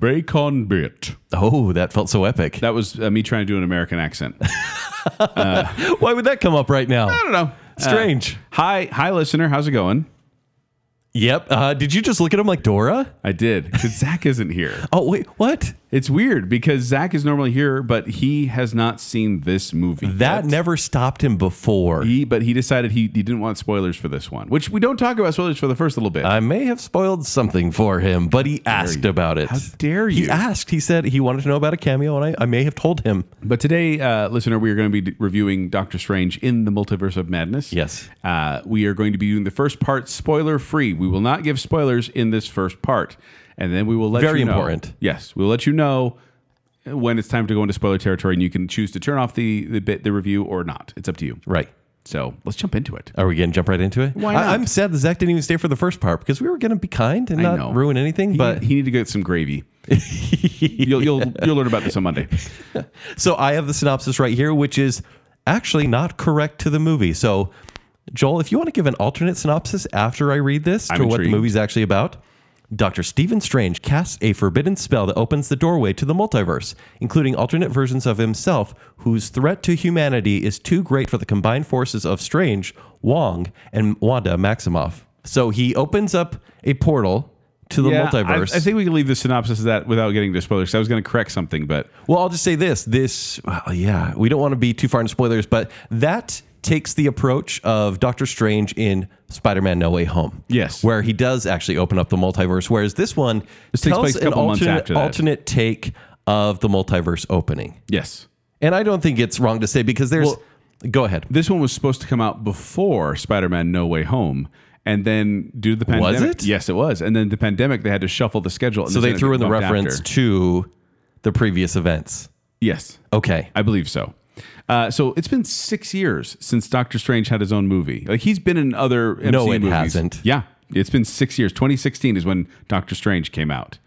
bacon bit. Oh, that felt so epic. That was uh, me trying to do an American accent. Why would that come up right now? I don't know. Strange. Uh, hi, hi, listener. How's it going? Yep. Uh, did you just look at him like Dora? I did because Zach isn't here. Oh wait, what? It's weird because Zach is normally here, but he has not seen this movie. That yet. never stopped him before. He, but he decided he, he didn't want spoilers for this one, which we don't talk about spoilers for the first little bit. I may have spoiled something for him, but he asked you? about it. How dare you? He asked. He said he wanted to know about a cameo, and I, I may have told him. But today, uh, listener, we are going to be reviewing Doctor Strange in the Multiverse of Madness. Yes. Uh, we are going to be doing the first part spoiler free. We will not give spoilers in this first part. And then we will let Very you know. important. Yes. We'll let you know when it's time to go into spoiler territory and you can choose to turn off the, the bit, the review or not. It's up to you. Right. So let's jump into it. Are we going to jump right into it? Why not? I, am sad that Zach didn't even stay for the first part because we were going to be kind and I not know. ruin anything. He, but he need to get some gravy. you'll, you'll, you'll learn about this on Monday. So I have the synopsis right here, which is actually not correct to the movie. So, Joel, if you want to give an alternate synopsis after I read this I'm to what the movie's actually about, Dr. Stephen Strange casts a forbidden spell that opens the doorway to the multiverse, including alternate versions of himself whose threat to humanity is too great for the combined forces of Strange, Wong, and Wanda Maximoff. So he opens up a portal to the Yeah, multiverse. I, I think we can leave the synopsis of that without getting to spoilers. I was going to correct something, but Well, I'll just say this. This, well, yeah, we don't want to be too far into spoilers, but that takes the approach of Doctor Strange in Spider-Man: No Way Home. Yes. where he does actually open up the multiverse, whereas this one This takes tells an couple alternate, alternate take of the multiverse opening. yes. And I don't think it's wrong to say because there's. Well- go ahead. This one was supposed to come out before Spider-Man: No Way Home, and then due to the pandemic, was it? yes, it was. And then the pandemic, they had to shuffle the schedule. So they threw in the reference after. to the previous events. Yes, Okay. I believe so. Uh, so it's been six years since Doctor Strange had his own movie. Like he's been in other MCU No, it movies. hasn't. Yeah, it's been six years. 2016 is when Doctor Strange came out.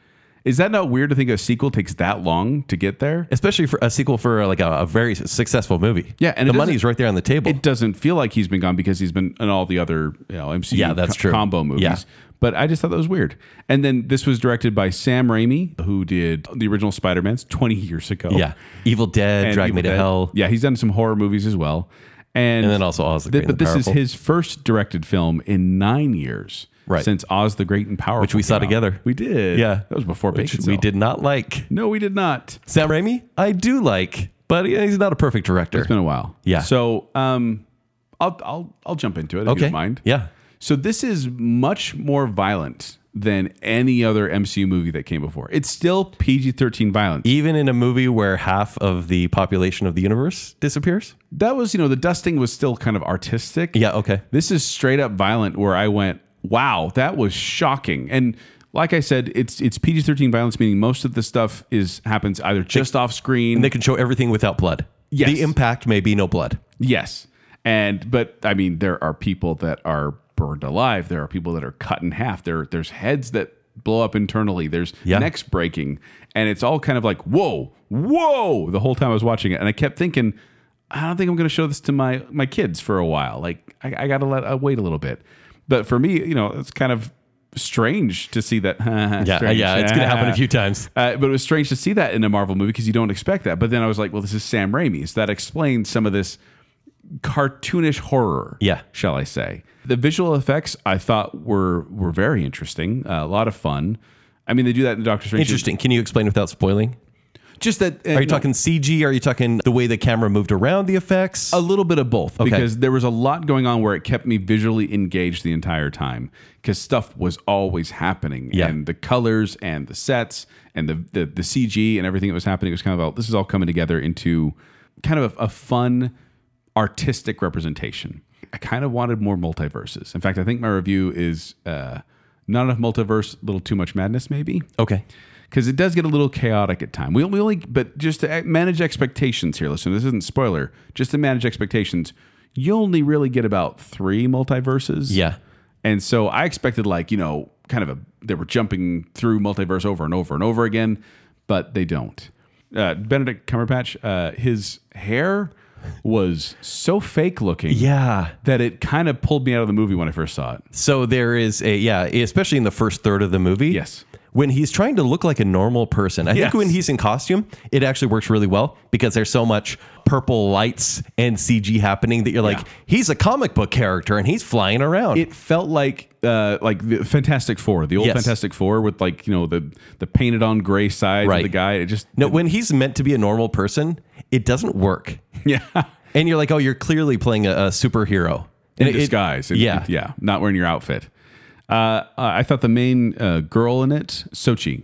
Is that not weird to think a sequel takes that long to get there? Especially for a sequel for like a, a very successful movie. Yeah, and the money's right there on the table. It doesn't feel like he's been gone because he's been in all the other you know, MCU Yeah, that's co- true. combo movies. Yeah. But I just thought that was weird. And then this was directed by Sam Raimi, who did the original Spider-Man's 20 years ago. yeah. Evil Dead, And Drag Evil Me to Dead. Hell. Yeah, he's done some horror movies as well. And, And then also Oz the Th- Great but this is his first directed film in nine years. Right. Since Oz the Great and Powerful. Which we saw out. together. We did. Yeah. That was before Which Bacon we did not like. No, we did not. Sam Raimi, I do like, but he's not a perfect director. It's been a while. Yeah. So um I'll I'll I'll jump into it if you okay. don't mind. Yeah. So this is much more violent than any other MCU movie that came before. It's still PG-13 violence. Even in a movie where half of the population of the universe disappears. That was, you know, the dusting was still kind of artistic. Yeah. Okay. This is straight up violent where I went, "Wow, that was shocking." And like I said, it's it's PG-13 violence meaning most of the stuff is happens either just off screen. And they can show everything without blood. Yes. The impact may be no blood. Yes. And but I mean there are people that are burned alive. There are people that are cut in half. There there's heads that blow up internally. There's Yeah. necks breaking. And it's all kind of like, whoa, whoa, the whole time I was watching it. And I kept thinking, I don't think I'm gonna show this to my my kids for a while. Like I, I gotta let uh, wait a little bit. But for me, you know, it's kind of strange to see that. Yeah. strange. Yeah. It's going to happen a few times. Uh, but it was strange to see that in a Marvel movie because you don't expect that. But then I was like, well, this is Sam Raimi. So that explains some of this cartoonish horror. Yeah. Shall I say. The visual effects I thought were were very interesting. Uh, a lot of fun. I mean, they do that in Doctor Strange. Interesting. Can you explain without spoiling? Just that. uh, Are you talking CG? Are you talking the way the camera moved around the effects? a little bit of both Okay. because there was a lot going on where it kept me visually engaged the entire time because stuff was always happening Yeah. and the colors and the sets and the, the the CG and everything that was happening was kind of all this is all coming together into kind of a, a fun artistic representation. I kind of wanted more multiverses. In fact, I think my review is uh, not enough multiverse, a little too much madness, maybe okay. Because it does get a little chaotic at time. We, we only, but just to manage expectations here. Listen, this isn't spoiler. Just to manage expectations, you only really get about three multiverses. Yeah. and so I expected like you know, kind of a they were jumping through multiverse over and over and over again, but they don't. Uh, Benedict Cumberbatch, uh, his hair was so fake looking. Yeah. That it kind of pulled me out of the movie when I first saw it. So there is a yeah, especially in the first third of the movie. Yes. When he's trying to look like a normal person. I Yes. think when he's in costume, it actually works really well because there's so much purple lights and CG happening that you're like, Yeah. he's a comic book character and he's flying around. It felt like uh, like the Fantastic Four, the old Yes. Fantastic Four with like you know the the painted on gray sides Right. of the guy. It just no, when he's meant to be a normal person, it doesn't work. yeah And you're like, oh, you're clearly playing a, a superhero. in it- disguise. And- yeah. yeah, not wearing your outfit. Uh, I thought the main uh, girl in it, Xochitl.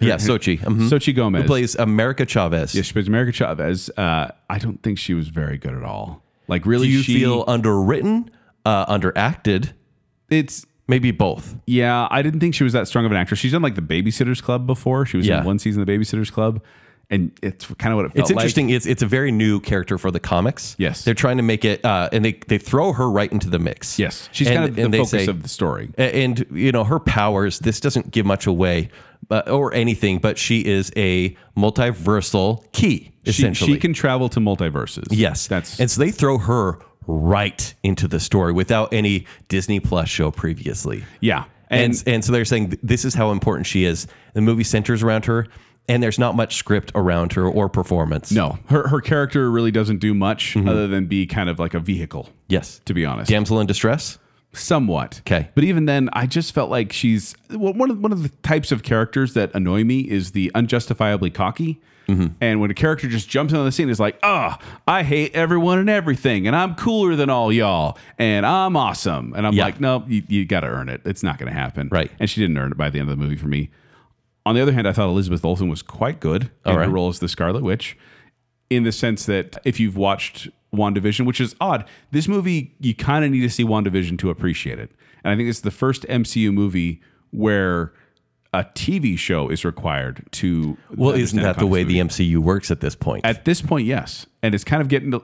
Yeah, Xochitl. mhm. Xochitl Gomez. Who plays America Chavez. Yeah, she plays America Chavez. Uh, I don't think she was very good at all. Like really, Do you she, feel underwritten, uh, underacted? it's Maybe both. yeah. I didn't think she was that strong of an actress. She's done like the Babysitters Club before. She was Yeah. in one season of the Babysitters Club, and it's kind of what it felt It's interesting. It's it's a very new character for the comics. Yes. they're trying to make it, uh, and they they throw her right into the mix. Yes, she's And- kind of the focus say- of the story. And you know her powers. This doesn't give much away, but, or anything. But she is a multiversal key, She, essentially. she can travel to multiverses. yes, that's and so they throw her right into the story without any Disney Plus show previously. yeah. And, And, and so they're saying th- this is how important she is. The movie centers around her, and there's not much script around her or performance. no, her her character really doesn't do much Mm-hmm. other than be kind of like a vehicle. Yes. To be honest, Damsel in distress. Somewhat. Okay. But even then, I just felt like she's well, one of one of the types of characters that annoy me is the unjustifiably cocky. Mm-hmm. And when a character just jumps on the scene, is like, "Ah, I hate everyone and everything, and I'm cooler than all y'all, and I'm awesome." And I'm Yeah. like, "No, you, you got to earn it. It's not going to happen." Right. And she didn't earn it by the end of the movie for me. On the other hand, I thought Elizabeth Olsen was quite good in right. her role as the Scarlet Witch, in the sense that if you've watched WandaVision, which is odd, this movie, you kind of need to see WandaVision to appreciate it. And I think it's the first MCU movie where a TV show is required to. Well, isn't that the way movie. the MCU works at this point? At this point, yes. And it's kind of getting a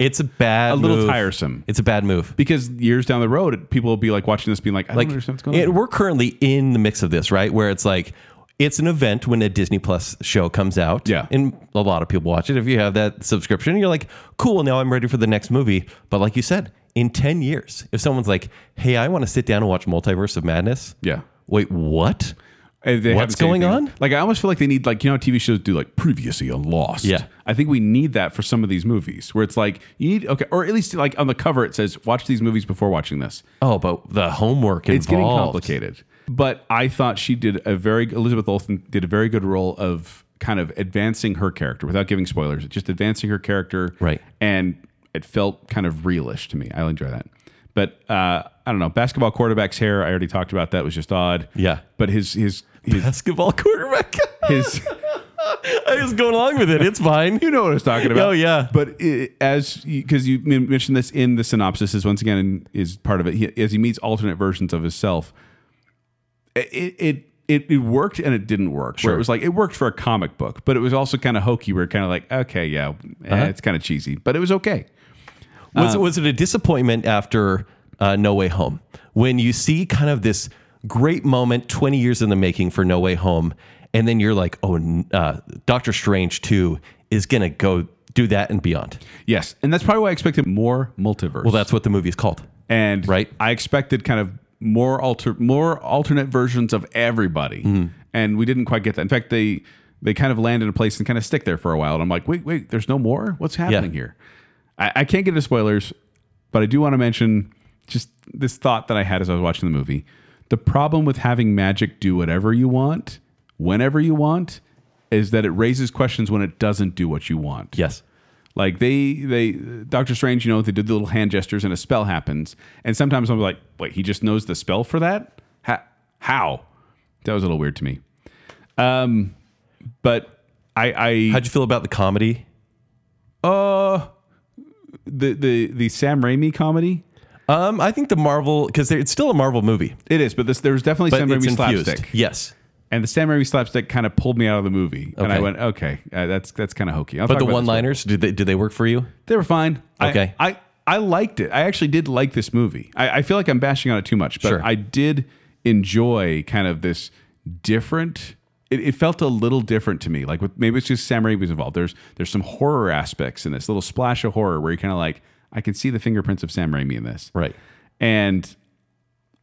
it's a bad, a little move. tiresome. It's a bad move. Because years down the road, people will be like watching this, being like, I Like, don't understand what's going and on. we're currently in the mix of this, right? Where it's like, it's an event when a Disney Plus show comes out. Yeah. And a lot of people watch it. If you have that subscription, you're like, cool, now I'm ready for the next movie. But like you said, in 10 years, if someone's like, hey, I want to sit down and watch Multiverse of Madness. Yeah. Wait, what? What's going anything. on? Like I almost feel like they need like you know TV shows do like previously on Lost. Yeah. I think we need that for some of these movies where it's like you need okay, or at least like on the cover it says watch these movies before watching this. Oh, but the homework involved. It's getting complicated. But I thought she did a very Elizabeth Olsen did a very good role of kind of advancing her character without giving spoilers, just advancing her character. Right. And it felt kind of realish to me. I enjoy that. But uh, I don't know. Basketball quarterback's hair, I already talked about that was just odd. Yeah. But his his his Basketball quarterback. his I was going along with it. It's fine. You know what I was talking about. Oh, yeah. But it, as because you men- mentioned this in the synopsis, is once again is part of it. He, as he meets alternate versions of himself, it it it, it worked and it didn't work. Where it was like it worked for a comic book, but it was also kind of hokey. Where kind of like okay, yeah, eh, Uh-huh. it's kind of cheesy, but it was okay. Was, was it a disappointment after uh, No Way Home when you see kind of this great moment, 20 years in the making for No Way Home, and then you're like, oh, uh, Doctor Strange 2 is going to go do that and beyond? Yes, and that's probably why I expected more multiverse. Well, that's what the movie is called. and Right. I expected kind of more alter more alternate versions of everybody, Mm-hmm. and we didn't quite get that. In fact, they they kind of land in a place and kind of stick there for a while. And I'm like, wait, wait, there's no more. What's happening here? I, I can't get into spoilers, but I do want to mention just this thought that I had as I was watching the movie. The problem with having magic do whatever you want, whenever you want, is that it raises questions when it doesn't do what you want. Yes. Like they they Doctor Strange, you know, they did the little hand gestures and a spell happens. And sometimes I'm like, wait, he just knows the spell for that? How? How? That was a little weird to me. Um, but I I How'd you feel about the comedy? uh the the the Sam Raimi comedy. Um, I think the Marvel, because it's still a Marvel movie, It is, but this there's definitely but Sam Raimi infused. slapstick, Yes. And the Sam Raimi slapstick kind of pulled me out of the movie, and I went, okay, uh, that's that's kind of hokey. I'll But talk the about this one liners, did they, did they work for you? They were fine. I- Okay. I, I, liked it. I actually did like this movie. I, I feel like I'm bashing on it too much, but Sure. I did enjoy kind of this different. It, it felt a little different to me. Like with, maybe it's just Sam Raimi was involved. There's there's some horror aspects in this little splash of horror where you're kind of like I can see the fingerprints of Sam Raimi in this. Right. And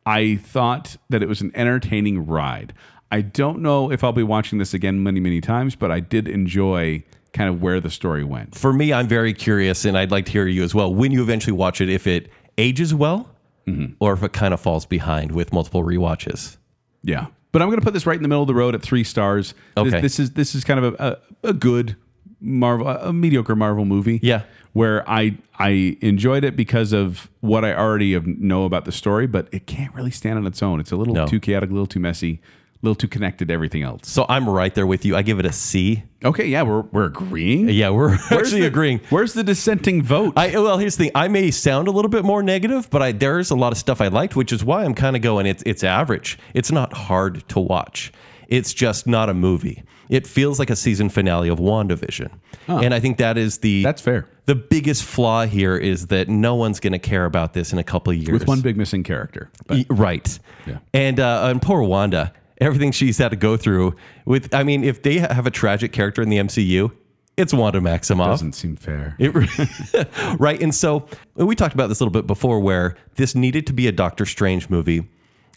I thought that it was an entertaining ride. I don't know if I'll be watching this again many, many times, but I did enjoy kind of where the story went. For me, I'm very curious, and I'd like to hear you as well. When you eventually watch it, if it ages well, Mm-hmm. or if it kind of falls behind with multiple rewatches. Yeah. But I'm going to put this right in the middle of the road at three stars. This- Okay. This, is this is kind of a, a, a good Marvel, a mediocre Marvel movie. Yeah. Where I I enjoyed it because of what I already know about the story, but it can't really stand on its own. It's a little No. too chaotic, a little too messy, a little too connected to everything else. So I'm right there with you. I give it a C. Okay, yeah, we're we're agreeing. Yeah, we're actually the, agreeing. Where's the dissenting vote? I well, here's the thing. I may sound a little bit more negative, but I, there's a lot of stuff I liked, which is why I'm kind of going. It's it's average. It's not hard to watch. It's just not a movie. It feels like a season finale of WandaVision, and I think that is the That's fair. The biggest flaw here is that no one's going to care about this in a couple of years. With one big missing character. But right. Yeah. And uh, and poor Wanda, everything she's had to go through with. I mean, if they have a tragic character in the MCU, it's Wanda Maximoff. doesn't seem fair. It, right. And so we talked about this a little bit before where this needed to be a Doctor Strange movie,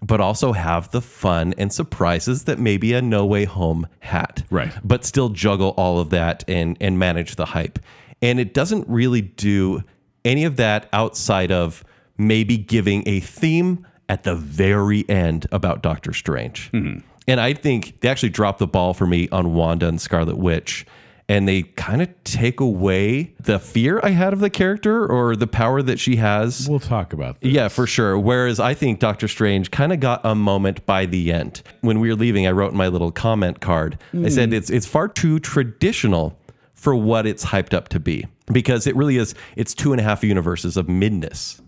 but also have the fun and surprises that maybe a No Way Home had. Right. But still juggle all of that and, and manage the hype. And it doesn't really do any of that outside of maybe giving a theme at the very end about Doctor Strange. And I think they actually dropped the ball for me on Wanda and Scarlet Witch and they kind of take away the fear I had of the character or the power that she has. We'll talk about this. Yeah, for sure. Whereas I think Doctor Strange kind of got a moment by the end. When we were leaving, I wrote in my little comment card. I said mm. it's it's far too traditional for what it's hyped up to be because it really is. It's two and a half universes of midness,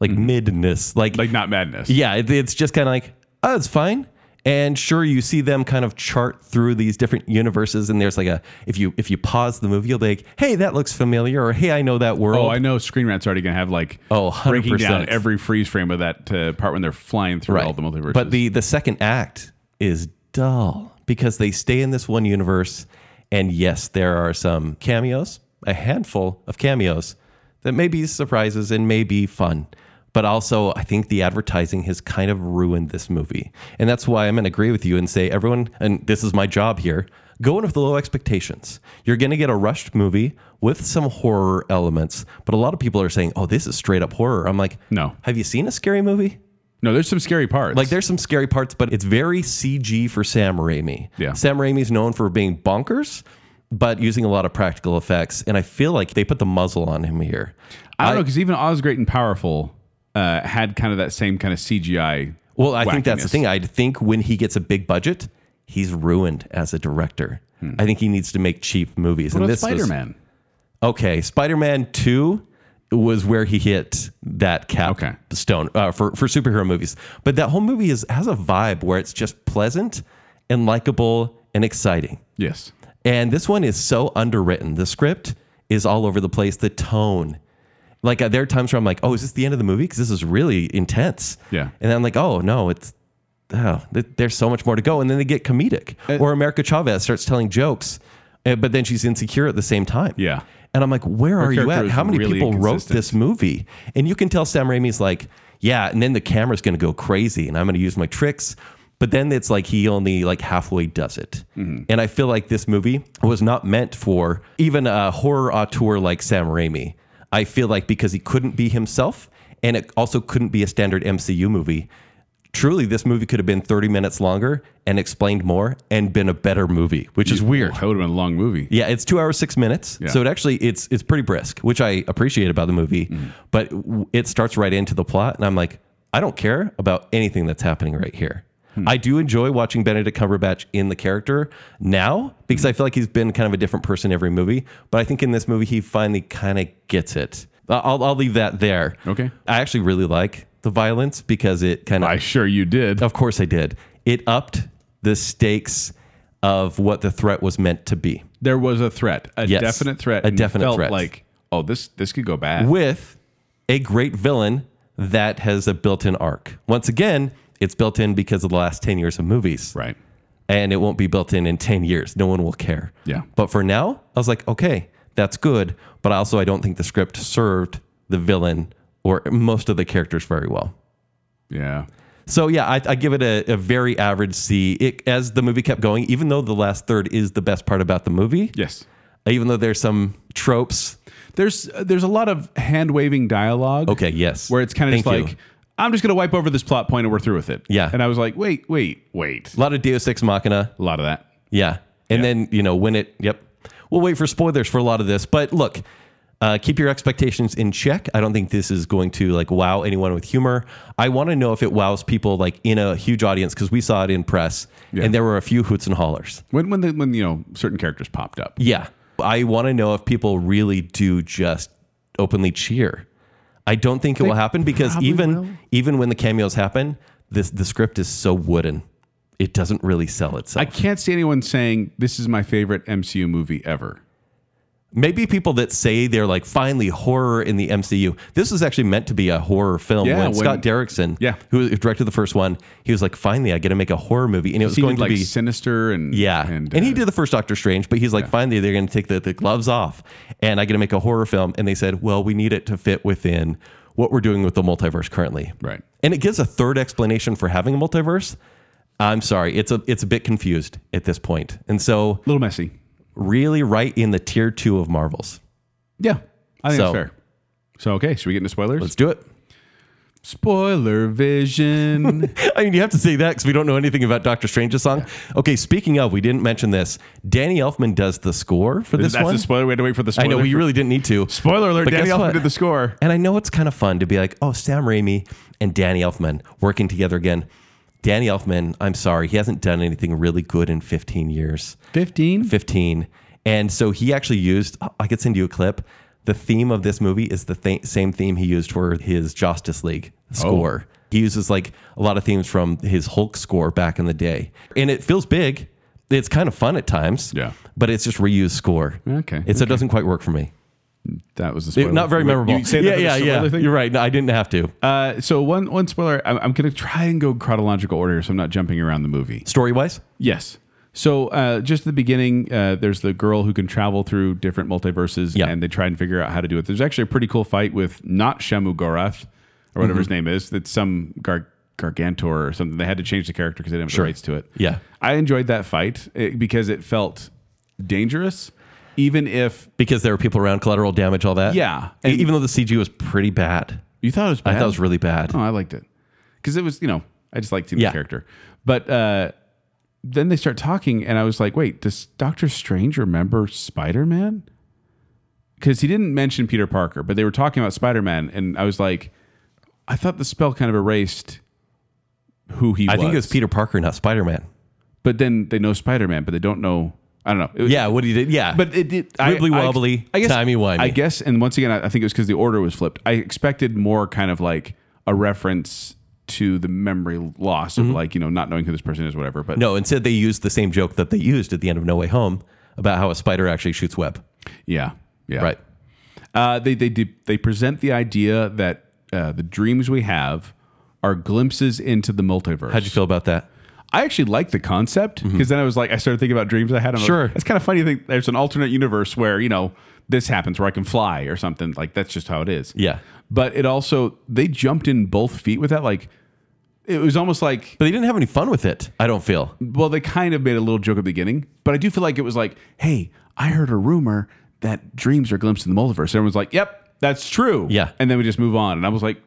like midness, like, Like not madness. yeah. It, it's just kind of like oh, it's fine. And sure, you see them kind of chart through these different universes, and there's like a if you if you pause the movie, you'll be like, "Hey, that looks familiar," or "Hey, I know that world." Oh, I know Screen Rant's already going to have like Oh, breaking 100%. down every freeze frame of that uh, part when they're flying through all the multiverses. But the the second act is dull because they stay in this one universe, and yes, there are some cameos, a handful of cameos that may be surprises and may be fun. But also, I think the advertising has kind of ruined this movie, and that's why I'm going to agree with you and say everyone. And this is my job here. Go in with low expectations. You're going to get a rushed movie with some horror elements, but a lot of people are saying, "Oh, this is straight up horror." I'm like, No. Have you seen a scary movie? no, there's some scary parts. Like there's some scary parts, but it's very CG for Sam Raimi. Yeah. Sam Raimi's known for being bonkers, but using a lot of practical effects. And I feel like they put the muzzle on him here. I don't know because even Oz Great and Powerful uh, had kind of that same kind of CGI. Well, I think that's the wackiness. thing. I think when he gets a big budget, he's ruined as a director. I think he needs to make cheap movies. What and about this was- Spider Man? Okay, Spider Man Two was where he hit that cap Okay. stone uh, for for superhero movies. But that whole movie is has a vibe where it's just pleasant and likable and exciting. Yes. And this one is so underwritten. The script is all over the place. The tone, like uh, there are times where I'm like, "Oh, is this the end of the movie?" Because this is really intense. Yeah. And then I'm like, "Oh no, it's oh, th- there's so much more to go." And then they get comedic, or America Chavez starts telling jokes, uh, but then she's insecure at the same time. Yeah. And I'm like, "Where are you at? How many really people wrote this movie?" And you can tell Sam Raimi's like, "Yeah," and then the camera's going to go crazy, and I'm going to use my tricks. But then it's like he only like halfway does it. Mm-hmm. And I feel like this movie was not meant for even a horror auteur like Sam Raimi. I feel like because he couldn't be himself and it also couldn't be a standard MCU movie. Truly, this movie could have been 30 minutes longer and explained more and been a better movie, which is weird. That would have been a long movie. Yeah, it's two hours six minutes, Yeah. so it actually it's it's pretty brisk, which I appreciate about the movie. Mm-hmm. But w- it starts right into the plot, and I'm like, I don't care about anything that's happening right here. Hmm. I do enjoy watching Benedict Cumberbatch in the character now because Hmm. I feel like he's been kind of a different person every movie. But I think in this movie he finally kind of gets it. I'll I'll leave that there. Okay. I actually really like the violence because it kind of I sure you did. of course I did. It upped the stakes of what the threat was meant to be. There was a threat, a Yes, definite threat, a definite felt threat. Like, oh, this this could go bad. with a great villain that has a built-in arc. Once again, it's built in because of the last 10 years of movies. right. And it won't be built in in 10 years. No one will care. Yeah. But for now, I was like, okay, that's good, but also I don't think the script served the villain or most of the characters very well. Yeah. So yeah, I, I give it a, a very average C. It, as the movie kept going, even though the last third is the best part about the movie, Yes. even though there's some tropes. There's uh, there's a lot of hand waving dialogue. Okay, yes. Where it's kind of just Thank like you. I'm just gonna wipe over this plot point and we're through with it. Yeah. And I was like, wait, wait, wait. a lot of Deus Ex Machina. A lot of that. Yeah. And then, you know, when it, yep. We'll wait for spoilers for a lot of this. But look, uh, keep your expectations in check. I don't think this is going to like wow anyone with humor. I want to know if it wows people like in a huge audience because we saw it in press Yeah. and there were a few hoots and hollers. When when the, when you know certain characters popped up. Yeah. I want to know if people really do just openly cheer. I don't think it will happen because probably even will. even when the cameos happen, this the script is so wooden. It doesn't really sell itself. I can't see anyone saying this is my favorite MCU movie ever. Maybe people that say they're like finally horror in the MCU. This was actually meant to be a horror film. Yeah, when, when- Scott Derrickson, Yeah. who directed the first one, he was like, finally, I get to make a horror movie, and it was going to like be Sinister and yeah, and, and, he uh, did the first Doctor Strange, but he's like, finally, they're going to take the, the gloves off, and I get to make a horror film. And they said, well, we need it to fit within what we're doing with the multiverse currently, Right. And it gives a third explanation for having a multiverse. I'm sorry, it's a it's a bit confused at this point, and so a little messy. Really right in the tier two of Marvels. Yeah, I think So- that's fair. So okay, should we get into spoilers? Let's do it. Spoiler vision. I mean, you have to say that because we don't know anything about Doctor Strange's song. Okay, speaking of, we didn't mention this. Danny Elfman does the score for this that's one. the spoiler. We had to wait for the spoiler. I know we for- really didn't need to. Spoiler alert! But Danny guess Elfman what? did the score. And I know it's kind of fun to be like, oh, Sam Raimi and Danny Elfman working together again. Danny Elfman, I'm sorry, he hasn't done anything really good in 15 years. Fifteen. 15. And so he actually used, I could send you a clip. The theme of this movie is the th- same theme he used for his Justice League oh. score. He uses like a lot of themes from his Hulk score back in the day. And it feels big. It's kind of fun at times. Yeah. But it's just reused score. Okay, It, so it doesn't quite work for me. That was the spoiler. Not very memorable. You say that yeah, yeah, yeah. You're right. No, I didn't have to. Uh, so one one spoiler. I'm, I'm going to try and go chronological order, so I'm not jumping around the movie. Story wise? Yes. So uh, just at the beginning, uh, there's the girl who can travel through different multiverses, Yeah. and they try and figure out how to do it. There's actually a pretty cool fight with not Shuma-Gorath or whatever his Mm-hmm. name is. That's some Gar- Gargantor or something. They had to change the character because they didn't have the rights to it. Yeah. I enjoyed that fight eh, because it felt dangerous, even if Because there were people around, collateral damage, all that. yeah. And Even though the CG was pretty bad. you thought it was bad. I thought it was really bad. Oh, I liked it because it was you know I just liked seeing Yeah. the character. But uh, then they start talking, and I was like, wait, does Doctor Strange remember Spider Man? Because he didn't mention Peter Parker, but they were talking about Spider Man, and I was like, I thought the spell kind of erased who he I was. think it was Peter Parker, not Spider Man. but then they know Spider Man, but they don't know. I don't know. Was- Yeah, what he did. Yeah. but it did Wibbly I- wobbly, I, guess, timey-wimey. I guess, and once again, I, I think it was because the order was flipped. I expected more kind of like a reference to the memory loss of like you know not knowing who this person is, whatever. But Mm-hmm. no, instead they used the same joke that they used at the end of No Way Home about how a spider actually shoots web. yeah, yeah, Right. Uh, they they did, they present the idea that uh, the dreams we have are glimpses into the multiverse. How'd you feel about that? I actually like the concept mm-hmm. because then I was like, I started thinking about dreams I had. I'm like, Sure. it's kind of funny to think there's an alternate universe where you know this happens where I can fly or something. Like that's just how it is. Yeah. But it also they jumped in both feet with that. Like it was almost like But they didn't have any fun with it, I don't feel. well, they kind of made a little joke at the beginning, but I do feel like it was like, hey, I heard a rumor that dreams are glimpses in the multiverse. Everyone's like, yep, that's true. Yeah. and then we just move on, and I was like,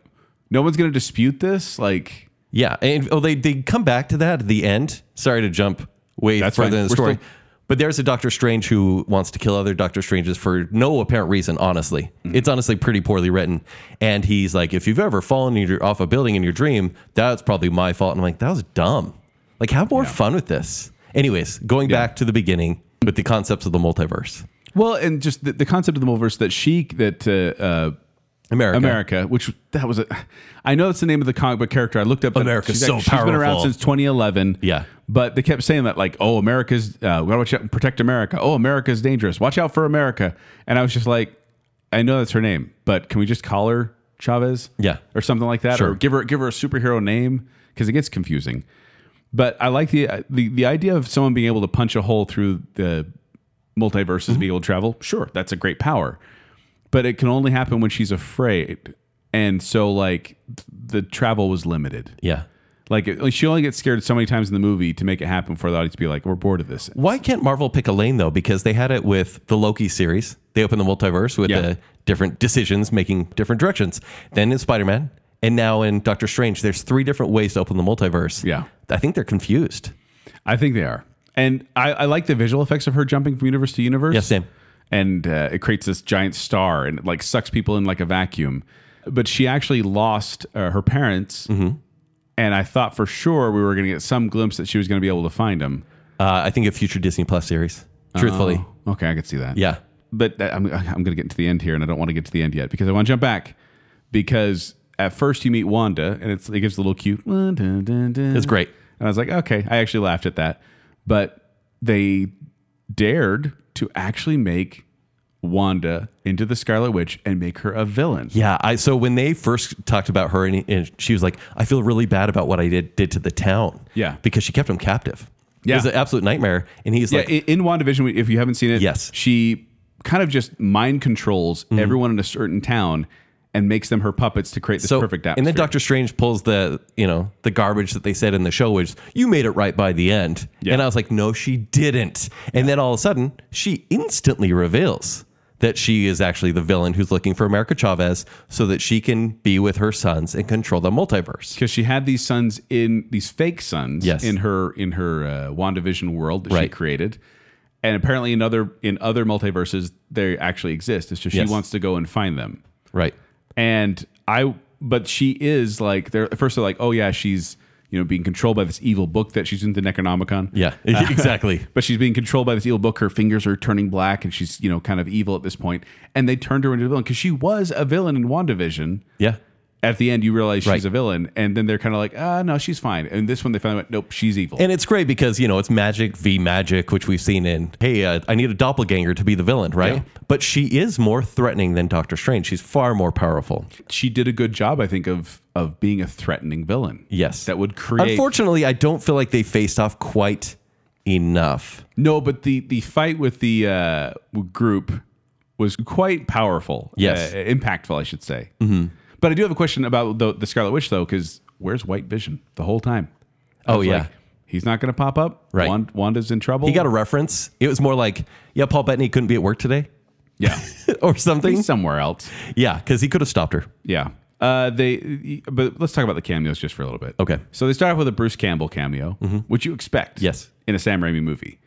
no one's gonna dispute this. Like, Yeah. And oh, they, they come back to that at the end. Sorry to jump way That's further fine. in the We're story. still- but there's a Doctor Strange who wants to kill other Doctor Stranges for no apparent reason, honestly. Mm-hmm. It's honestly pretty poorly written. And he's like, if you've ever fallen in your, off a building in your dream, that's probably my fault. And I'm like, that was dumb. Like, have more fun with this. Anyways, going back to the beginning with the concepts of the multiverse. well, and just the, the concept of the multiverse that she that uh, uh, America. America, which that was a, I know that's the name of the comic book character. I looked up. America's she's so She's been around since 2011. Yeah. but they kept saying that like, oh, America's uh, we gotta watch out and protect America. Oh, America's dangerous. Watch out for America. And I was just like, I know that's her name, but can we just call her Chavez? Yeah. or something like that, Sure. or give her give her a superhero name because it gets confusing. But I like the the the idea of someone being able to punch a hole through the multiverses, and be able to travel. Sure, that's a great power but it can only happen when she's afraid. And so, like, the travel was limited. Yeah. Like it- she only gets scared so many times in the movie to make it happen for the audience to be like, we're bored of this. Why can't Marvel pick a lane though? Because they had it with the Loki series. They opened the multiverse with Yeah. the different decisions making different directions. Then in Spider Man, and now in Doctor Strange, there's three different ways to open the multiverse. Yeah. I think they're confused. I think they are. And I, I like the visual effects of her jumping from universe to universe. Yeah, same. And uh, it creates this giant star and it like sucks people in like a vacuum. But she actually lost uh, her parents. Mm-hmm. And I thought for sure we were going to get some glimpse that she was going to be able to find them. Uh, I think a future Disney Plus series. Truthfully, Oh, okay, I could see that. yeah. but I'm, I'm going to get to the end here, and I don't want to get to the end yet because I want to jump back. Because at first you meet Wanda, and it's, it gives a little cute. It's It's great. And I was like, okay, I actually laughed at that. But they dared to actually make Wanda into the Scarlet Witch and make her a villain. Yeah, I so when they first talked about her and, and she was like, "I feel really bad about what I did did to the town." Yeah. because she kept him captive. Yeah. it was an absolute nightmare. And he's Yeah, like, in, in WandaVision, if you haven't seen it, Yes. she kind of just mind controls Mm-hmm. everyone in a certain town and makes them her puppets to create this so perfect atmosphere. and then Doctor Strange pulls the you know the garbage that they said in the show, which you made it right by the end. Yeah. And I was like, no, she didn't. And then all of a sudden, she instantly reveals that she is actually the villain who's looking for America Chavez so that she can be with her sons and control the multiverse. because she had these sons in these fake sons Yes. in her in her uh, WandaVision world that she created. And apparently in other in other multiverses they actually exist. It's just Yes. she wants to go and find them. Right. And I but she is like they're at first they're like, "Oh yeah, she's, you know, being controlled by this evil book that she's in the Necronomicon." Yeah, uh, exactly. But she's being controlled by this evil book. Her fingers are turning black, and she's you know kind of evil at this point. And they turned her into a villain because she was a villain in WandaVision. Yeah. At the end, you realize she's Right. a villain, and then they're kind of like, ah, no, she's fine. And this one, they finally went, nope, she's evil. And it's great because, you know, it's magic v magic, which we've seen in, hey, uh, I need a doppelganger to be the villain, right? Yeah. But she is more threatening than Doctor Strange. She's far more powerful. she did a good job, I think, of of being a threatening villain. Yes. that would create. Unfortunately, I don't feel like they faced off quite enough. no, but the the fight with the uh, group was quite powerful. Yes. uh, impactful, I should say. Mm-hmm. But I do have a question about the, the Scarlet Witch, though, because where's White Vision the whole time? I Oh, was yeah. he's not going to pop up. Right. Wand- Wanda's in trouble. He got a reference. It was more like, yeah, Paul Bettany couldn't be at work today yeah. or something. He's somewhere else. Yeah, because he could have stopped her. Yeah. Uh, they, but let's talk about the cameos just for a little bit. Okay. So they start off with a Bruce Campbell cameo, which you expect. Yes. In a Sam Raimi movie,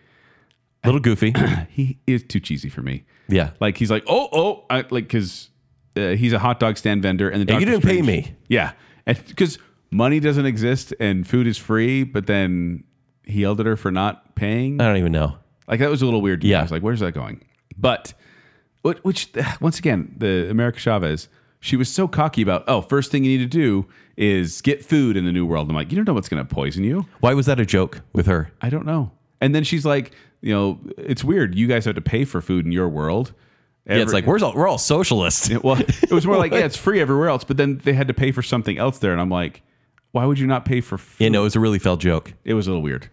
A little goofy. he is too cheesy for me. yeah. Like he's like, oh, oh, I, like because uh, he's a hot dog stand vendor, and the Hey, you didn't pay me. Yeah, because money doesn't exist and food is free, but then he yelled at her for not paying. I don't even know. Like that was a little weird. To me. Yeah. I was like, where's that going? But which once again, the America Chavez, she was so cocky about. Oh, first thing you need to do is get food in the new world. I'm like, you don't know what's going to poison you. Why was that a joke with her? I don't know. And then she's like, you know, it's weird. You guys have to pay for food in your world. Yeah, it's like, we're all, we're all socialists. well, it was more like, yeah, it's free everywhere else, but then they had to pay for something else there, and I'm like, why would you not pay for? Food? You know, it was a really felt joke. It was a little weird.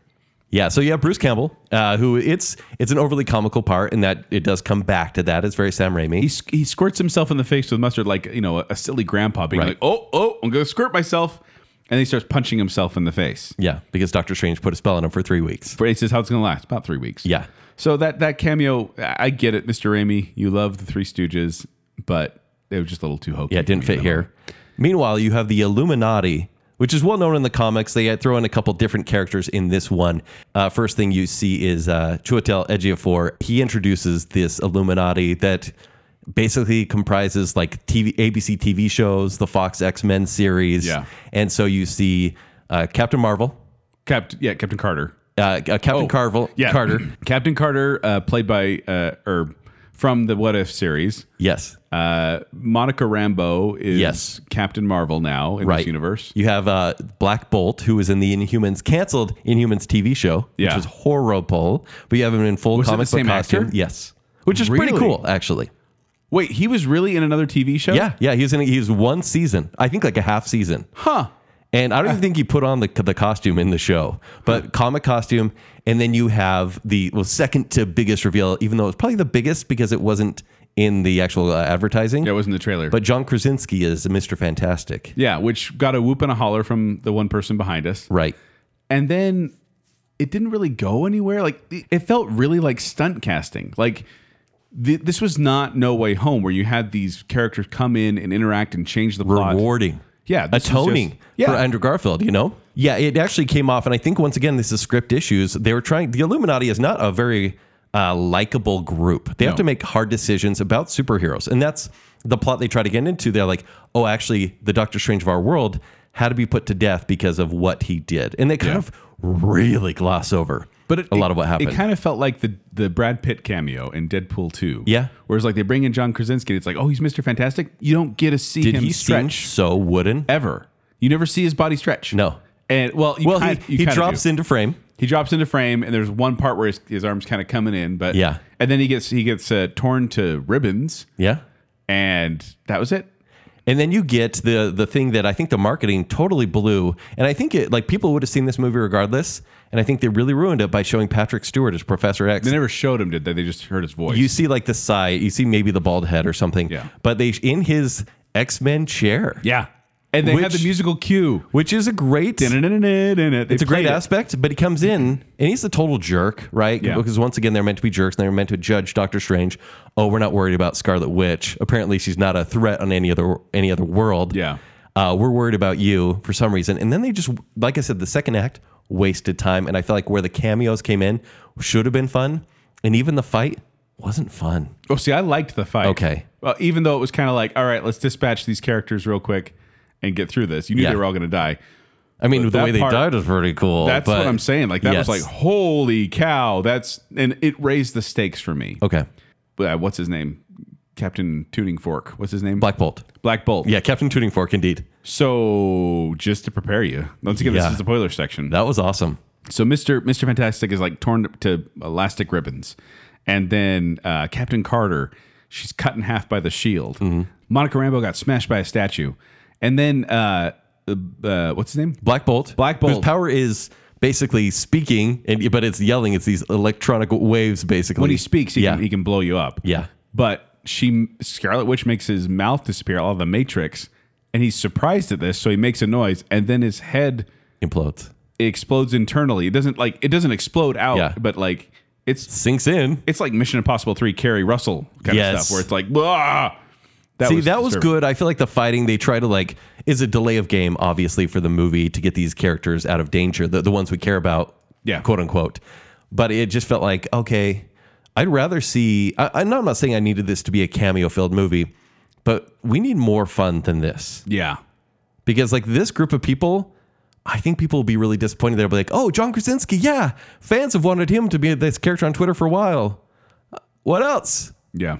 Yeah, so yeah, Bruce Campbell, uh, who it's it's an overly comical part, and that it does come back to that. It's very Sam Raimi. He, he squirts himself in the face with mustard like you know a, a silly grandpa being Right. like, oh, oh, I'm gonna squirt myself, and he starts punching himself in the face. yeah, because Doctor Strange put a spell on him for three weeks. For he says how it's gonna last about three weeks. Yeah. So that that cameo, I get it, Mr. Raimi. You love the Three Stooges, but it was just a little too hokey. Yeah, it didn't fit here. Meanwhile, you have the Illuminati, which is well known in the comics. They throw in a couple different characters in this one. Uh, first thing you see is uh, Chiwetel Ejiofor. He introduces this Illuminati that basically comprises like TV, ABC TV shows, the Fox X Men series, Yeah. and so you see uh, Captain Marvel, Captain, yeah, Captain Carter. Uh, uh, Captain Carvel, Yeah, Carter, Captain Carter, uh, played by uh, or from the What If series. yes, Uh, Monica Rambeau is Yes. Captain Marvel now in right. this universe. You have uh, Black Bolt, who was in the Inhumans canceled Inhumans TV show, which Yeah. was horrible. But you have him in full Was comic book costume. actor? Yes, which is pretty cool, actually. Wait, he was really in another TV show? Yeah, yeah. He was in. He was one season. I think like a half season. Huh. And I don't even think he put on the the costume in the show, but comic costume. And then you have the well, second to biggest reveal, even though it's probably the biggest because it wasn't in the actual uh, advertising. Yeah, it was in the trailer. But John Krasinski is Mr. Fantastic. yeah, which got a whoop and a holler from the one person behind us. Right. and then it didn't really go anywhere. Like it- it felt really like stunt casting. Like th- this was not No Way Home, where you had these characters come in and interact and change the plot. Rewarding. Yeah, atoning just- yeah. for Andrew Garfield, you know? Yeah, it actually came off, and I think once again, this is script issues. They were trying, the Illuminati is not a very uh, likable group. They have to make hard decisions about superheroes, and that's the plot they try to get into. They're like, oh, actually, the Doctor Strange of our world had to be put to death because of what he did. And they kind Yeah. of really gloss over But it, a lot of what happened. It kind of felt like the the Brad Pitt cameo in Deadpool 2. Yeah. Whereas like they bring in John Krasinski, it's like, oh, he's Mr. Fantastic. You don't get to see did him he stretch so wooden? ever. You never see his body stretch. No. And well, Well, kind, he, he drops do. into frame. He drops into frame, and there's one part where his, his arms kind of coming in, but Yeah. and then he gets he gets uh, torn to ribbons, Yeah. and that was it. And then you get the the thing that I think the marketing totally blew, and I think it like people would have seen this movie regardless, and I think they really ruined it by showing Patrick Stewart as Professor X. They never showed him, did they? They just heard his voice. You see like the side, you see maybe the bald head or something, Yeah. But they in his X Men chair, yeah, and they had the musical cue. which is a great. It's a great aspect, but he comes in and he's a total jerk, right? Yeah. Because once again, they're meant to be jerks and they're meant to judge Doctor Strange. Oh, we're not worried about Scarlet Witch. Apparently, she's not a threat on any other any other world. Yeah. uh, we're worried about you for some reason. And then they just, like I said, the second act wasted time, and I feel like where the cameos came in should have been fun, and even the fight wasn't fun. Oh, see, I liked the fight. Okay. Well, even though it was kind of like, all right, let's dispatch these characters real quick and get through this. You knew Yeah. they were all going to die. I mean, the that way they part- died was pretty cool. That's but- what I'm saying. Like that Yes. was like, holy cow! That's and it raised the stakes for me. okay, Uh, what's his name? Captain Tuning Fork. What's his name? Black Bolt. Black Bolt. Yeah, Captain Tuning Fork, indeed. So just to prepare you, once again, Yeah. this is the spoiler section. That was awesome. So Mister Mister Fantastic is like torn to elastic ribbons, and then uh, Captain Carter, she's cut in half by the shield. Mm-hmm. Monica Rambeau got smashed by a statue, and then uh, uh, what's his name? Black Bolt. Black Whose Bolt. power is basically speaking, and but it's yelling. It's these electronic waves, basically. When he speaks, he, yeah, can, he can blow you up. Yeah. but she Scarlet Witch makes his mouth disappear, all of the Matrix, and he's surprised at this, so he makes a noise, and then his head implodes, It explodes internally. It doesn't like it doesn't explode out, Yeah. but like it's sinks in. it's like Mission Impossible Three, Keri Russell kind of stuff, where it's like, ah. That See, that was disturbing. good. I feel like the fighting they try to like is a delay of game, obviously, for the movie to get these characters out of danger, the, the ones we care about, Yeah. quote unquote. But it just felt like okay, I'd rather see. I, I'm not I'm not saying I needed this to be a cameo filled movie, but we need more fun than this Yeah, because like this group of people. I think people will be really disappointed. They'll be like, "Oh, John Krasinski, yeah, fans have wanted him to be this character on Twitter for a while. What else? yeah.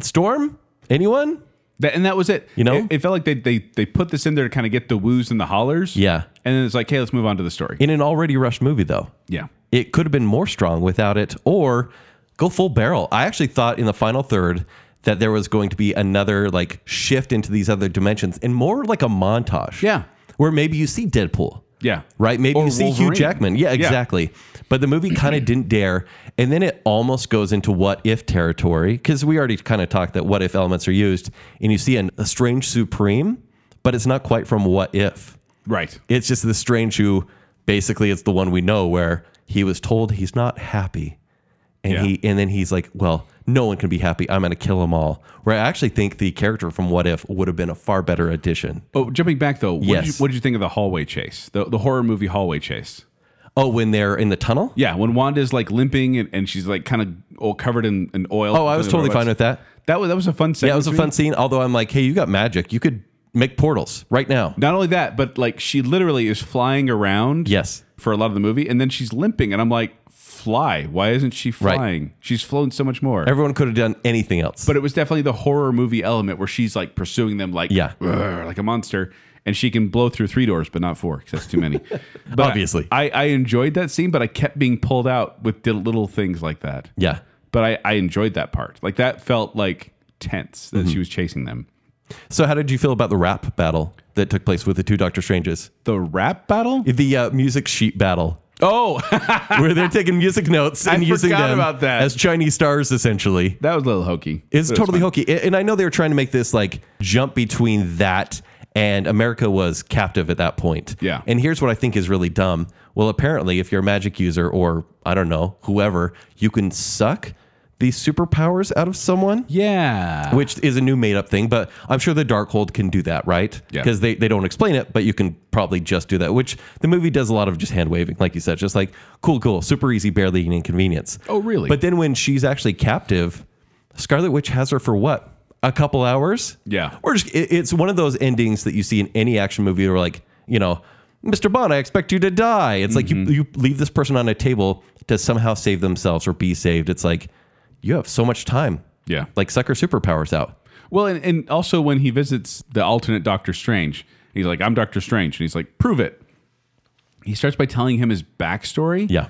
Storm? Anyone? That, and that was it. You know? it, it felt like they, they they put this in there to kind of get the woos and the hollers. Yeah. and then it's like, hey, let's move on to the story. In an already rushed movie, though. yeah, it could have been more strong without it or go full barrel. I actually thought in the final third that there was going to be another like shift into these other dimensions and more like a montage. Yeah. Where maybe you see Deadpool. yeah, Right? Maybe Or you see Hugh Jackman. Yeah, exactly. But the movie kind of didn't dare. And then it almost goes into what if territory because we already kind of talked that what if elements are used. And you see an, a strange supreme, but it's not quite from what if. Right. It's just the strange who basically it's the one we know where he was told he's not happy. And Yeah. he and then he's like, Well, no one can be happy. I'm gonna kill them all. Where I actually think the character from What If would have been a far better addition. Oh, jumping back though, what, did you, Yes. what did you think of the hallway chase? The the horror movie hallway chase. Oh, when they're in the tunnel? Yeah, when Wanda's like limping and, and she's like kind of all covered in, in oil. Oh, I was totally fine with that. that. Was that was a fun segment. Yeah, it was a fun scene. Although I'm like, hey, you got magic. You could make portals right now. Not only that, but like she literally is flying around. Yes. For a lot of the movie, and then she's limping, and I'm like, fly. Why isn't she Right. flying? She's flown so much more. Everyone could have done anything else. but it was definitely the horror movie element where she's like pursuing them like Yeah. Like a monster and she can blow through three doors but not four because that's too many but Obviously. I, I enjoyed that scene but i kept being pulled out with little things like that yeah. but i, I enjoyed that part like that felt like tense Mm-hmm. that she was chasing them So how did you feel about the rap battle that took place with the two Doctor Stranges? the rap battle The uh, music sheet battle Oh, where they're taking music notes and I using them about that. as Chinese stars, essentially. that was a little hokey. It's totally hokey. And I know they were trying to make this like jump between that and America was captive at that point. Yeah. And here's what I think is really dumb. Well, apparently, if you're a magic user or I don't know, whoever, you can suck these superpowers out of someone. Yeah. Which is a new made up thing, but I'm sure the Darkhold can do that, right? Yeah. Because they, they don't explain it, but you can probably just do that, which the movie does a lot of just hand waving, like you said, just like cool, cool, super easy, barely an inconvenience. Oh, really? But then when she's actually captive, Scarlet Witch has her for what? A couple hours? Yeah. Or just, it- it's one of those endings that you see in any action movie where, like, you know, Mr. Bond, I expect you to die. It's like you, Mm-hmm. you leave this person on a table to somehow save themselves or be saved. It's like you have so much time. Yeah. Like, sucker superpowers out. Well, and, and also when he visits the alternate Doctor Strange, he's like, I'm Doctor Strange. And he's like, prove it. He starts by telling him his backstory. Yeah.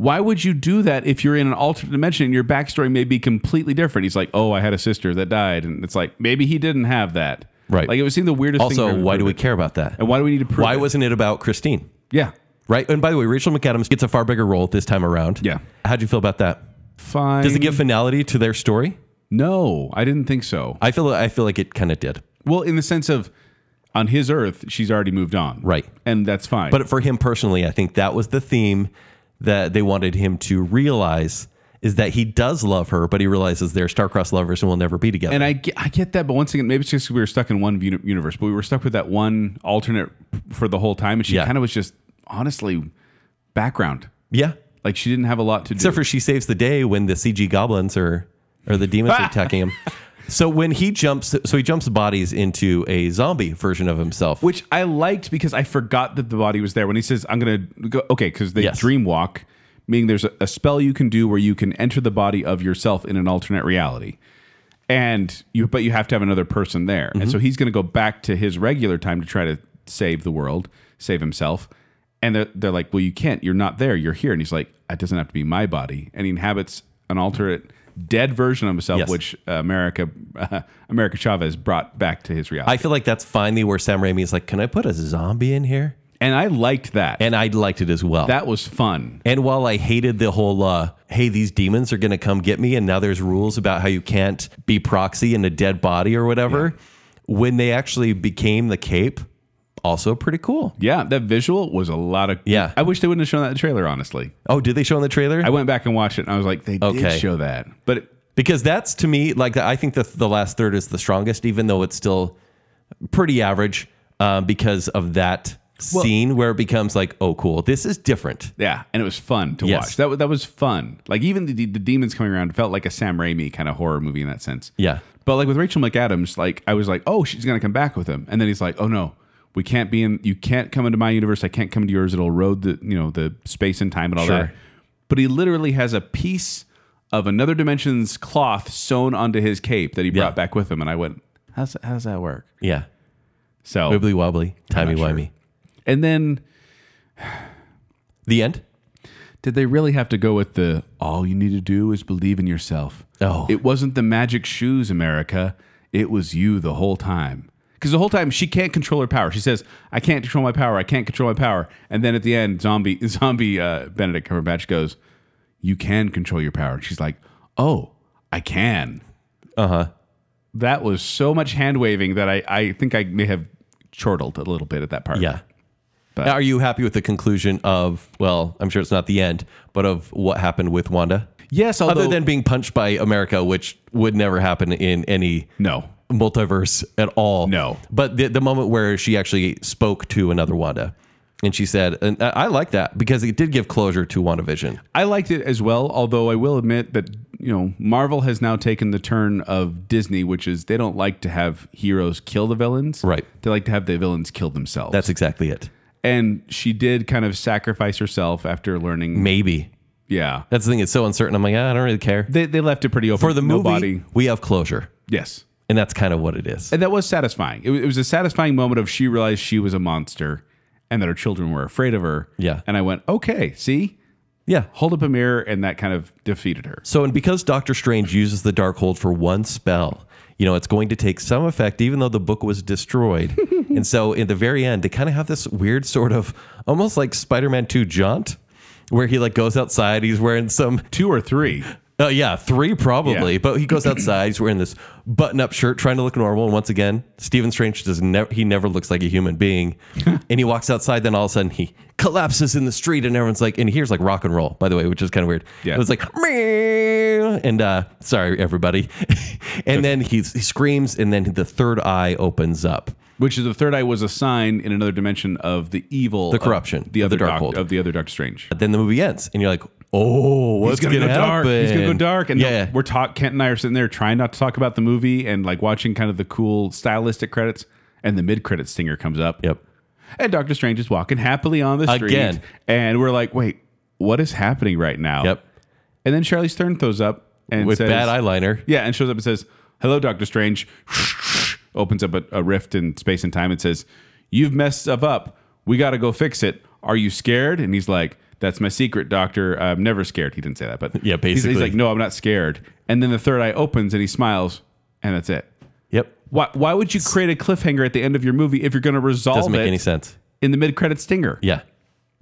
Why would you do that if you're in an alternate dimension and your backstory may be completely different? He's like, oh, I had a sister that died. And it's like, maybe he didn't have that. Right. Like it would seem the weirdest Also, why do we care about that? And why do we need to prove Why it? wasn't it about Christine? Yeah. Right. And by the way, Rachel McAdams gets a far bigger role this time around. Yeah. How'd you feel about that? Fine. Does it give finality to their story? No, I didn't think so. I feel I feel like it kind of did. Well, in the sense of on his Earth, she's already moved on. Right. And that's fine. But for him personally, I think that was the theme that they wanted him to realize is that he does love her, but he realizes they're star-crossed lovers and will never be together. And I get, I get that, but once again, maybe it's just we were stuck in one uni- universe, but we were stuck with that one alternate for the whole time, and she Yeah. kind of was just honestly background. yeah. Like she didn't have a lot to do. Except for she saves the day when the CG goblins are or the demons are ah! attacking him. So when he jumps, so he jumps bodies into a zombie version of himself. which I liked because I forgot that the body was there. When he says, "I'm gonna go," okay, because they Yes. dream walk, meaning there's a, a spell you can do where you can enter the body of yourself in an alternate reality, and you but you have to have another person there, and so mm-hmm. he's gonna go back to his regular time to try to save the world, save himself. And they're, they're like, well, you can't. You're not there. You're here. And he's like, it doesn't have to be my body. And he inhabits an alternate dead version of himself, Yes. which uh, America uh, America Chavez brought back to his reality. I feel like that's finally where Sam Raimi is like, can I put a zombie in here? and I liked that. And I liked it as well. That was fun. And while I hated the whole, uh, hey, these demons are going to come get me, and now there's rules about how you can't be proxy in a dead body or whatever, when they actually became the cape, also pretty cool. Yeah, that visual was a lot of. Yeah. I wish they wouldn't have shown that in the trailer. Honestly, Oh, did they show in the trailer? I went back and watched it, and I was like, they Okay. did show that, but it, because that's to me like I think the the last third is the strongest, even though it's still pretty average um, because of that scene where it becomes like, oh, cool, this is different. yeah, and it was fun to Yes. watch. That that was fun. Like even the, the demons coming around felt like a Sam Raimi kind of horror movie in that sense. Yeah. But like with Rachel McAdams, like I was like, oh, she's gonna come back with him, and then he's like, oh no, we can't be in. You can't come into my universe. I can't come into yours. It'll erode the you know the space and time and all Sure. that. But he literally has a piece of another dimension's cloth sewn onto his cape that he Yeah. brought back with him, and I went, how's how does that work? Yeah, So wibbly wobbly, timey not sure. wimey. and then The end. did they really have to go with the all you need to do is believe in yourself? Oh. It wasn't the magic shoes, America. It was you the whole time. Because the whole time she can't control her power. She says, "I can't control my power. I can't control my power." And then at the end, zombie zombie uh, Benedict Cumberbatch goes, "You can control your power." And she's like, "Oh, I can." Uh huh. That was so much hand waving that I I think I may have chortled a little bit at that part. Yeah. But- Are you happy with the conclusion of? Well, I'm sure it's not the end, but of what happened with Wanda. Yes. Although Other than being punched by America, which would never happen in any no. Multiverse at all. No. But the, the moment where she actually spoke to another Wanda and she said, and I I like that because it did give closure to WandaVision. I liked it as well, although I will admit that, you know, Marvel has now taken the turn of Disney, which is they don't like to have heroes kill the villains. Right. They like to have the villains kill themselves. That's exactly it. and she did kind of sacrifice herself after learning. Maybe. Yeah. That's the thing. It's so uncertain. I'm like, ah, I don't really care. They, they left it pretty open. For the movie, Nobody. we have closure. Yes. And that's kind of what it is. And that was satisfying. It was, it was a satisfying moment of she realized she was a monster and that her children were afraid of her. Yeah. And I went, okay, see? Yeah. Hold up a mirror, and that kind of defeated her. So, and because Doctor Strange uses the Darkhold for one spell, you know, it's going to take some effect, even though the book was destroyed. and so, in the very end, they kind of have this weird sort of almost like Spider-Man Two jaunt, where he like goes outside. He's wearing some Two or three. Oh yeah, three probably. Yeah. But he goes outside. He's wearing this button-up shirt, trying to look normal. And once again, Stephen Strange does never. He never looks like a human being. and he walks outside. Then all of a sudden, he collapses in the street, and everyone's like, and he hears like rock and roll. By the way, which is kind of weird. Yeah. It was like, "Meow," and uh, sorry everybody. and then he, he screams, and then the third eye opens up. Which is the third eye was a sign in another dimension of the evil, The corruption the other the Darkhold. Doc- of the other Doctor Strange. Then the movie ends, and you're like, oh, what's He's gonna, go happen? dark. He's gonna go dark, and yeah, we're talk. Kent and I are sitting there trying not to talk about the movie and like watching kind of the cool stylistic credits, and the mid credit stinger comes up. yep. And Doctor Strange is walking happily on the street, Again. and we're like, wait, what is happening right now? Yep. And then Charlize Theron throws up and With says, bad eyeliner. Yeah, and shows up and says, "Hello, Doctor Strange." Opens up a, a rift in space and time and says, "You've messed stuff up. We got to go fix it. Are you scared?" And he's like, "That's my secret, Doctor. I'm never scared." He didn't say that, but Yeah, he's- he's, like, "No, I'm not scared." And then the third eye opens and he smiles, and that's it. Yep. Why, why would you create a cliffhanger at the end of your movie if you're going to resolve Doesn't make it any sense. in the mid-credit stinger? Yeah.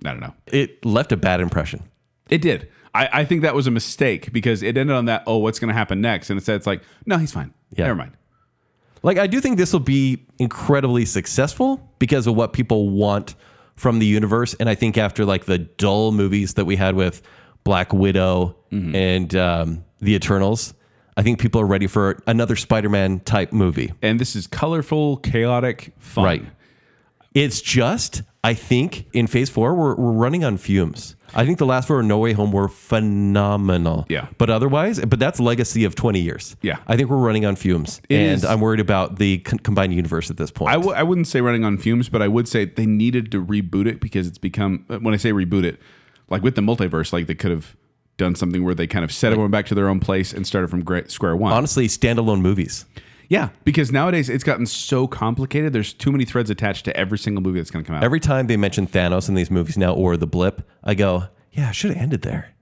I don't know. It left a bad impression. It did. I, I think that was a mistake because it ended on that. Oh, what's going to happen next? And instead, it's like, no, he's fine. Yeah. Never mind. Like, I do think this will be incredibly successful because of what people want from the universe. And I think after like the dull movies that we had with Black Widow Mm-hmm. and um, The Eternals, I think people are ready for another Spider Man type movie. and this is colorful, chaotic, fun. Right. It's just, I think in phase four, we're, we're running on fumes. I think the last four, No Way Home, were phenomenal. Yeah. But otherwise, but that's legacy of 20 years. Yeah. I think we're running on fumes. It and is- I'm worried about the con- combined universe at this point. I w- I wouldn't say running on fumes, but I would say they needed to reboot it because it's become. When I say reboot it, like with the multiverse, like they could have done something where they kind of set everyone back to their own place and started from gra- square one. Honestly, standalone movies. Yeah, because nowadays it's gotten so complicated. There's too many threads attached to every single movie that's going to come out. Every time they mention Thanos in these movies now or the blip, I go, yeah, I should have ended there.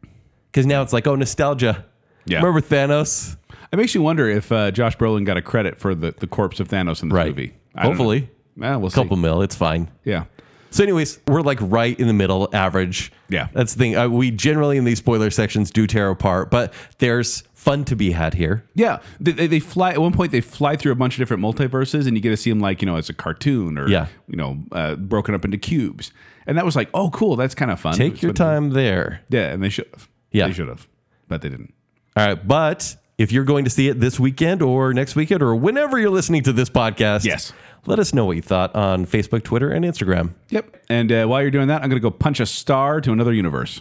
Because now it's like, oh, nostalgia. Yeah. Remember Thanos? it makes you wonder if uh, Josh Brolin got a credit for the, the corpse of Thanos in this Right. movie. I. Hopefully. Well, we'll see. Couple mil, it's fine. Yeah. So, anyways, we're like right in the middle, average. Yeah. That's the thing. Uh, we generally in these spoiler sections do tear apart, but there's fun to be had here. Yeah, they, they, they fly at one point. They fly through a bunch of different multiverses, and you get to see them like you know as a cartoon or Yeah. you know uh, broken up into cubes. And that was like, oh, cool, that's kind of fun. Take your time there. Yeah, and they should have. Yeah. they should have, but they didn't. All right. But if you're going to see it this weekend or next weekend or whenever you're listening to this podcast, Yes. let us know what you thought on Facebook, Twitter, and Instagram. Yep. And uh, while you're doing that, I'm going to go punch a star to another universe.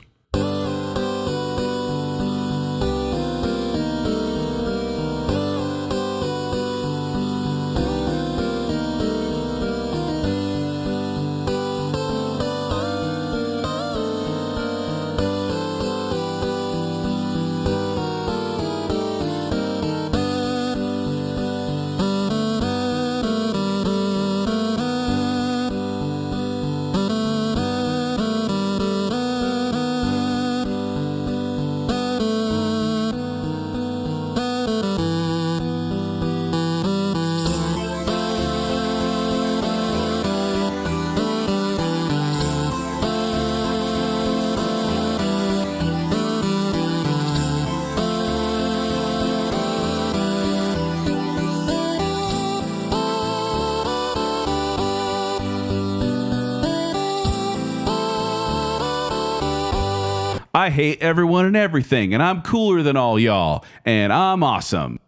I hate everyone and everything, and I'm cooler than all y'all, and I'm awesome.